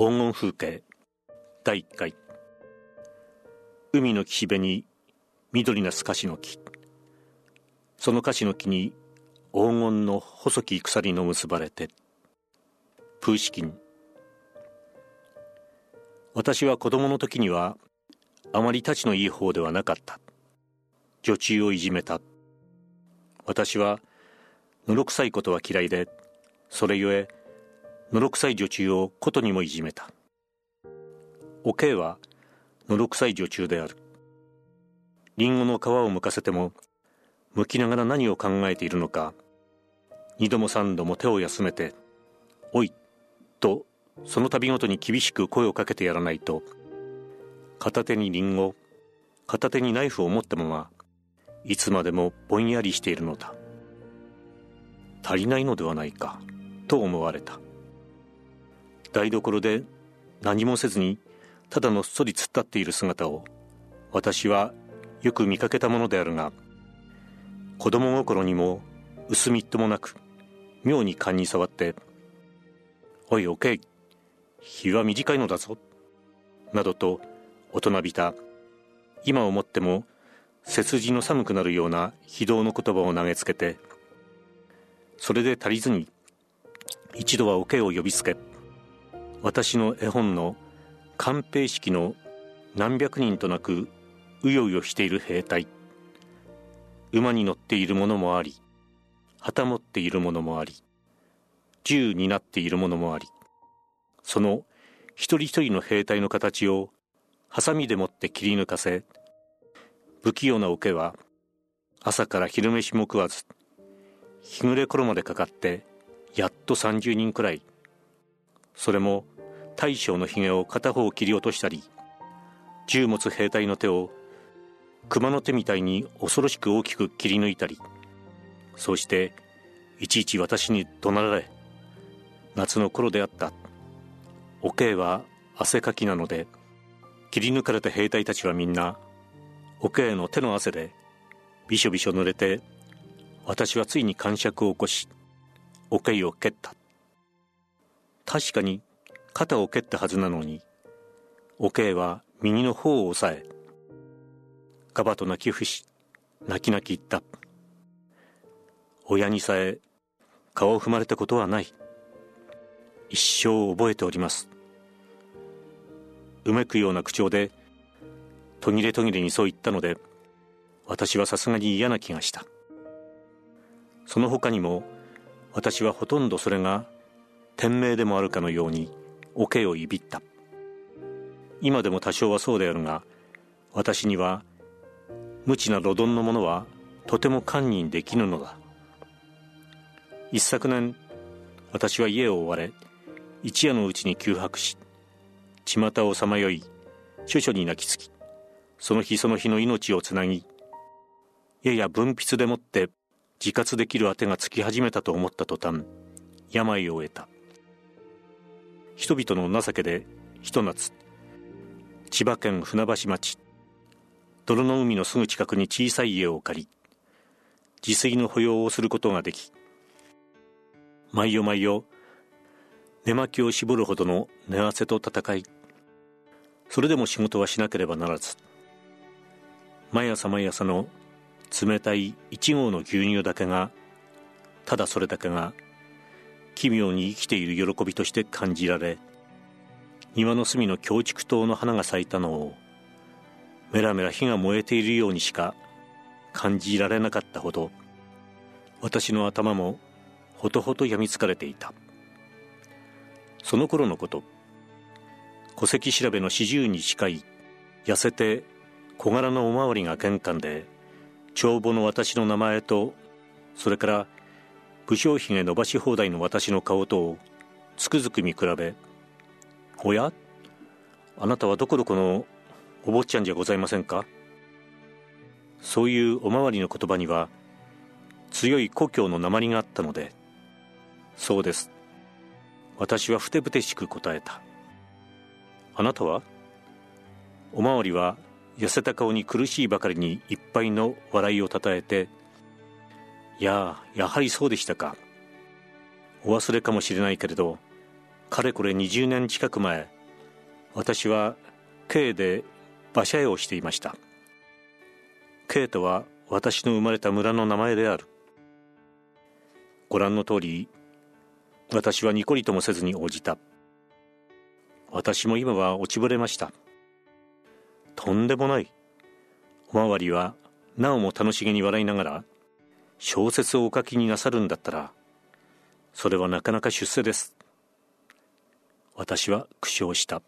黄金風景。第1回。海の岸辺に緑なすかしの木。その樫の木に黄金の細き鎖の結ばれて。プーシキン私は子供の時にはあまりたちのいい方ではなかった。女中をいじめた。私はのろくさいことは嫌いでそれゆえのろくさい女中をことにもいじめた。おけいはのろくさい女中である。りんごの皮を剥かせても剥きながら何を考えているのか二度も三度も手を休めて「おい」とその度ごとに厳しく声をかけてやらないと片手にりんご片手にナイフを持ったままいつまでもぼんやりしているのだ。足りないのではないかと思われた。台所で何もせずにただのっそり突っ立っている姿を私はよく見かけたものであるが子供心にも薄みっともなく妙に勘に触って「おいおけい日は短いのだぞ」などと大人びた。今思っても背筋の寒くなるような非道の言葉を投げつけてそれで足りずに一度はおけを呼びつけ私の絵本の官兵式の何百人となくうようよしている兵隊。馬に乗っているものもあり旗持っているものもあり銃になっているものもあり。その一人一人の兵隊の形をハサミでもって切り抜かせ不器用な桶は朝から昼飯も食わず日暮れ頃までかかってやっと30人くらい。それも大将のひげを片方切り落としたり銃持つ兵隊の手を熊の手みたいに恐ろしく大きく切り抜いたりそうしていちいち私に怒鳴られ夏の頃であった。おけいは汗かきなので切り抜かれた兵隊たちはみんなおけいの手の汗でびしょびしょ濡れて私はついに感触を起こしおけいを蹴った。確かに肩を蹴ったはずなのにおけいは右の方を押さえガバと泣き伏し泣き泣き言った。親にさえ顔を踏まれたことはない。一生覚えております。うめくような口調で途切れ途切れにそう言ったので私はさすがに嫌な気がした。その他にも私はほとんどそれが天命でもあるかのようにおけをいびった。今でも多少はそうであるが私には無知な路丼のものはとても堪忍できぬのだ。一昨年私は家を追われ一夜のうちに窮迫し巷をさまよい処々に泣きつきその日その日の命をつなぎやや分筆でもって自活できるあてがつき始めたと思った途端病を得た。人々の情けでひと夏。千葉県船橋町。泥の海のすぐ近くに小さい家を借り自炊の保養をすることができ。毎夜毎夜寝巻きを絞るほどの寝汗と戦い。それでも仕事はしなければならず。毎朝毎朝の冷たい1号の牛乳だけがただそれだけが奇妙に生きている喜びとして感じられ庭の隅の京畜島の花が咲いたのをメラメラ火が燃えているようにしか感じられなかったほど私の頭もほとほと病みつかれていた。その頃のこと戸籍調べの四十に近い痩せて小柄のおまわりが玄関で帳簿の私の名前とそれから武将髭伸ばし放題の私の顔とをつくづく見比べ「おや？あなたはどこどこのお坊ちゃんじゃございませんか？そういうおまわりの言葉には強い故郷の鉛があったのでそうです。私はふてぶてしく答えた。あなたは？おまわりは痩せた顔に苦しいばかりにいっぱいの笑いをたたえて「いややはりそうでしたか。お忘れかもしれないけれどかれこれ20年近く前私は K で馬車屋をしていました。K とは私の生まれた村の名前である。ご覧の通り私はニコリともせずに応じた。私も今は落ちぶれました。とんでもない。おまわりはなおも楽しげに笑いながら小説をお書きになさるんだったらそれはなかなか出世です。私は苦笑した。